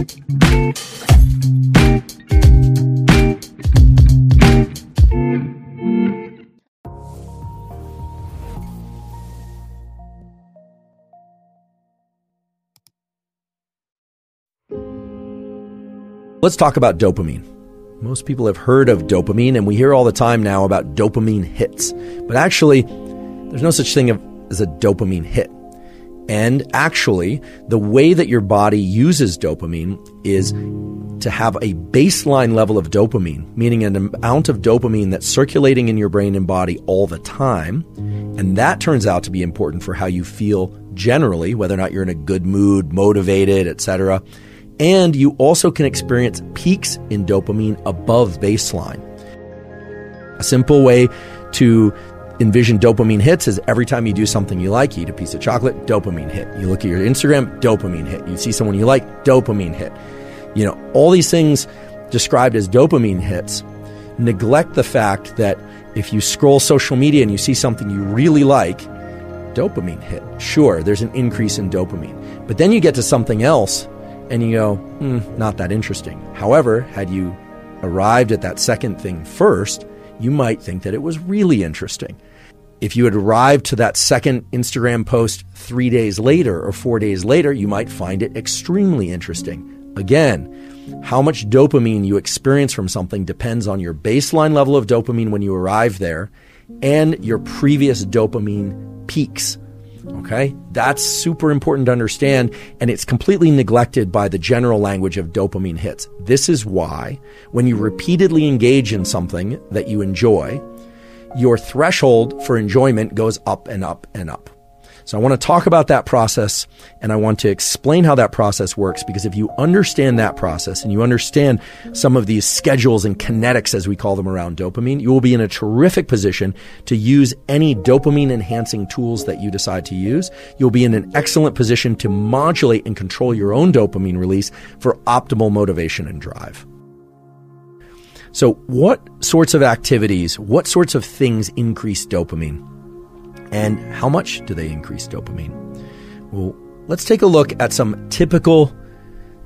Let's talk about dopamine. Most people have heard of dopamine, and we hear all the time now about dopamine hits. But actually, there's no such thing as a dopamine hit. And actually, the way that your body uses dopamine is to have a baseline level of dopamine, meaning an amount of dopamine that's circulating in your brain and body all the time. And that turns out to be important for how you feel generally, whether or not you're in a good mood, motivated, etc. And you also can experience peaks in dopamine above baseline. A simple way to envision dopamine hits is every time you do something you like, you eat a piece of chocolate, dopamine hit. You look at your Instagram, dopamine hit. You see someone you like, dopamine hit. You know, all these things described as dopamine hits neglect the fact that if you scroll social media and you see something you really like, dopamine hit. Sure, there's an increase in dopamine. But then you get to something else and you go, hmm, not that interesting. However, had you arrived at that second thing first, you might think that it was really interesting. If you had arrived to that second Instagram post three days later or four days later, you might find it extremely interesting. Again, how much dopamine you experience from something depends on your baseline level of dopamine when you arrive there and your previous dopamine peaks. Okay? That's super important to understand, and it's completely neglected by the general language of dopamine hits. This is why, when you repeatedly engage in something that you enjoy, your threshold for enjoyment goes up and up and up. So I want to talk about that process and I want to explain how that process works because if you understand that process and you understand some of these schedules and kinetics as we call them around dopamine, you will be in a terrific position to use any dopamine enhancing tools that you decide to use. You'll be in an excellent position to modulate and control your own dopamine release for optimal motivation and drive. So, what sorts of activities, what sorts of things increase dopamine? And how much do they increase dopamine? Well, let's take a look at some typical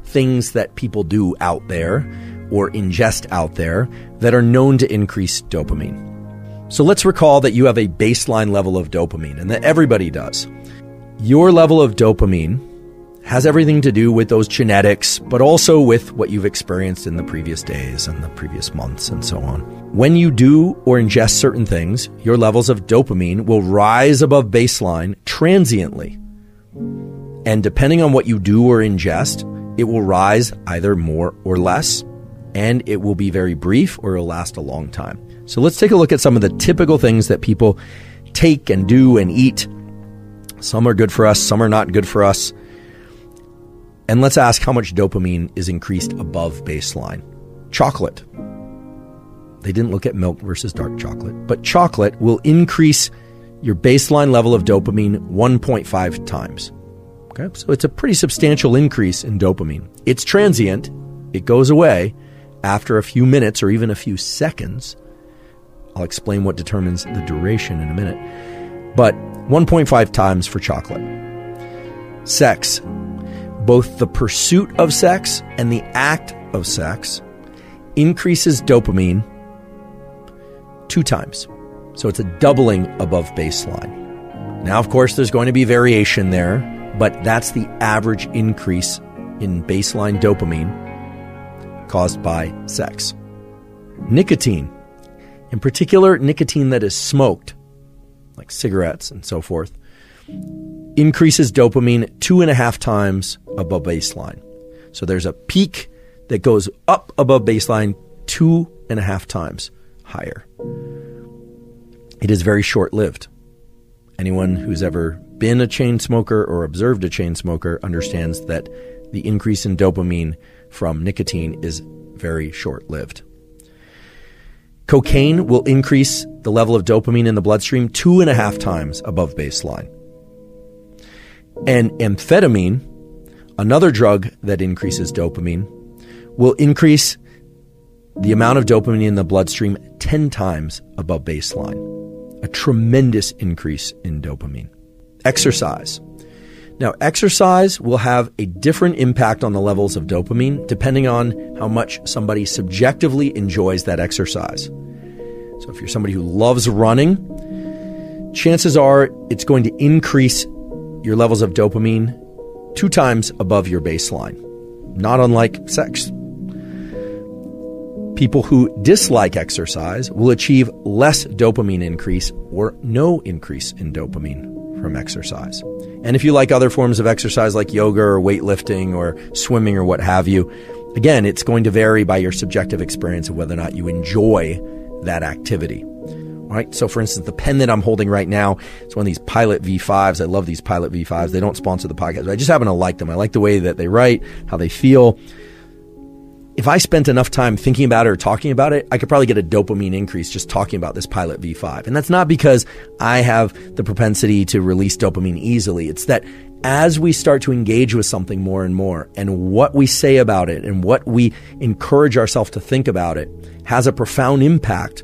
things that people do out there or ingest out there that are known to increase dopamine. So let's recall that you have a baseline level of dopamine and that everybody does. Your level of dopamine has everything to do with those genetics, but also with what you've experienced in the previous days and the previous months and so on. When you do or ingest certain things, your levels of dopamine will rise above baseline transiently. And depending on what you do or ingest, it will rise either more or less, and it will be very brief or it'll last a long time. So let's take a look at some of the typical things that people take and do and eat. Some are good for us, some are not good for us. And let's ask how much dopamine is increased above baseline. Chocolate. They didn't look at milk versus dark chocolate, but chocolate will increase your baseline level of dopamine 1.5 times. Okay, so it's a pretty substantial increase in dopamine. It's transient, it goes away after a few minutes or even a few seconds. I'll explain what determines the duration in a minute. But 1.5 times for chocolate. Sex both the pursuit of sex and the act of sex increases dopamine two times. So it's a doubling above baseline. Now, of course, there's going to be variation there, but that's the average increase in baseline dopamine caused by sex. Nicotine, in particular, nicotine that is smoked, like cigarettes and so forth, increases dopamine two and a half times above baseline. So there's a peak that goes up above baseline two and a half times higher. It is very short lived. Anyone who's ever been a chain smoker or observed a chain smoker understands that the increase in dopamine from nicotine is very short lived. Cocaine will increase the level of dopamine in the bloodstream two and a half times above baseline. And amphetamine, another drug that increases dopamine, will increase the amount of dopamine in the bloodstream 10 times above baseline. A tremendous increase in dopamine. Exercise. Now, exercise will have a different impact on the levels of dopamine depending on how much somebody subjectively enjoys that exercise. So, if you're somebody who loves running, chances are it's going to increase your levels of dopamine two times above your baseline, not unlike sex. People who dislike exercise will achieve less dopamine increase or no increase in dopamine from exercise. And if you like other forms of exercise like yoga or weightlifting or swimming or what have you, again, it's going to vary by your subjective experience of whether or not you enjoy that activity. Right? So, for instance, the pen that I'm holding right now is one of these Pilot V5s. I love these Pilot V5s. They don't sponsor the podcast, but I just happen to like them. I like the way that they write, how they feel if I spent enough time thinking about it or talking about it, I could probably get a dopamine increase just talking about this Pilot V5. And that's not because I have the propensity to release dopamine easily. It's that as we start to engage with something more and more, and what we say about it and what we encourage ourselves to think about it has a profound impact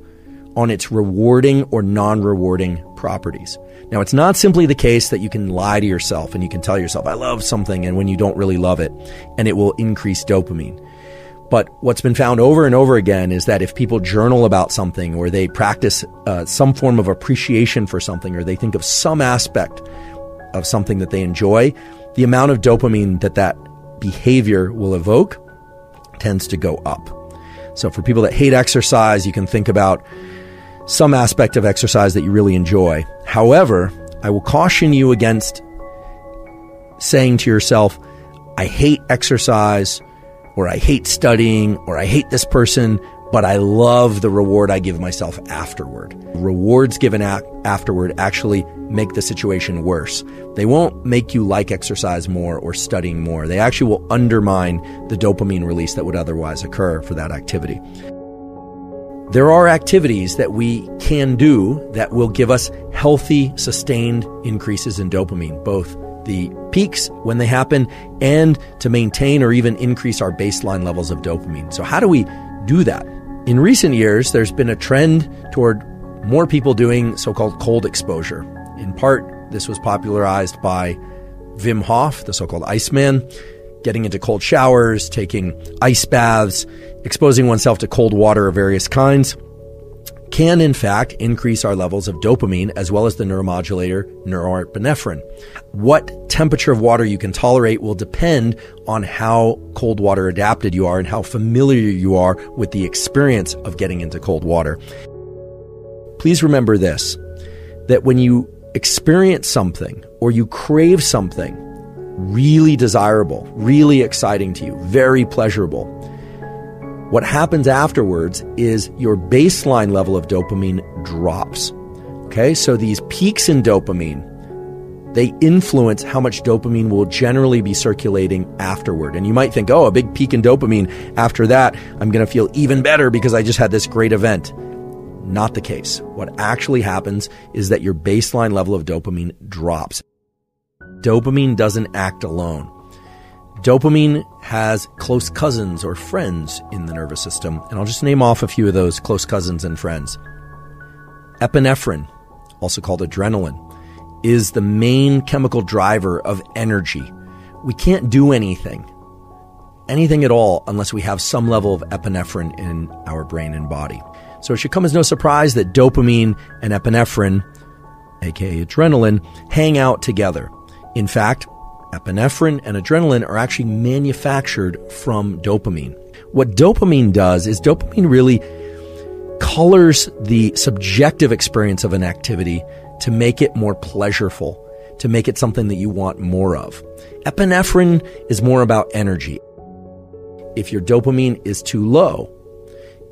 on its rewarding or non rewarding properties. Now, it's not simply the case that you can lie to yourself and you can tell yourself, I love something, and when you don't really love it, and it will increase dopamine. But what's been found over and over again is that if people journal about something or they practice uh, some form of appreciation for something or they think of some aspect of something that they enjoy, the amount of dopamine that that behavior will evoke tends to go up. So for people that hate exercise, you can think about some aspect of exercise that you really enjoy. However, I will caution you against saying to yourself, I hate exercise or I hate studying, or I hate this person, but I love the reward I give myself afterward. Rewards given a- afterward actually make the situation worse. They won't make you like exercise more or studying more. They actually will undermine the dopamine release that would otherwise occur for that activity. There are activities that we can do that will give us healthy, sustained increases in dopamine, both the peaks when they happen and to maintain or even increase our baseline levels of dopamine. So, how do we do that? In recent years, there's been a trend toward more people doing so called cold exposure. In part, this was popularized by Wim Hof, the so called Iceman, getting into cold showers, taking ice baths, exposing oneself to cold water of various kinds can in fact increase our levels of dopamine as well as the neuromodulator norepinephrine. What temperature of water you can tolerate will depend on how cold water adapted you are and how familiar you are with the experience of getting into cold water. Please remember this that when you experience something or you crave something really desirable, really exciting to you, very pleasurable, what happens afterwards is your baseline level of dopamine drops. Okay, so these peaks in dopamine, they influence how much dopamine will generally be circulating afterward. And you might think, oh, a big peak in dopamine. After that, I'm going to feel even better because I just had this great event. Not the case. What actually happens is that your baseline level of dopamine drops. Dopamine doesn't act alone. Dopamine has close cousins or friends in the nervous system, and I'll just name off a few of those close cousins and friends. Epinephrine, also called adrenaline, is the main chemical driver of energy. We can't do anything, anything at all, unless we have some level of epinephrine in our brain and body. So it should come as no surprise that dopamine and epinephrine, aka adrenaline, hang out together. In fact, Epinephrine and adrenaline are actually manufactured from dopamine. What dopamine does is dopamine really colors the subjective experience of an activity to make it more pleasurable, to make it something that you want more of. Epinephrine is more about energy. If your dopamine is too low,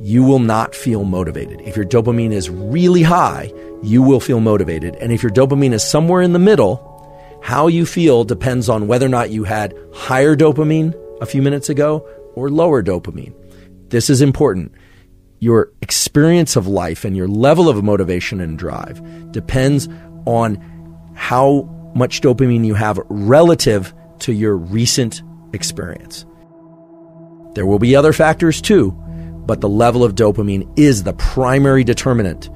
you will not feel motivated. If your dopamine is really high, you will feel motivated. And if your dopamine is somewhere in the middle, how you feel depends on whether or not you had higher dopamine a few minutes ago or lower dopamine. This is important. Your experience of life and your level of motivation and drive depends on how much dopamine you have relative to your recent experience. There will be other factors too, but the level of dopamine is the primary determinant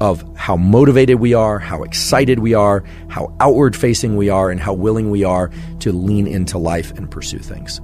of how motivated we are, how excited we are, how outward facing we are, and how willing we are to lean into life and pursue things.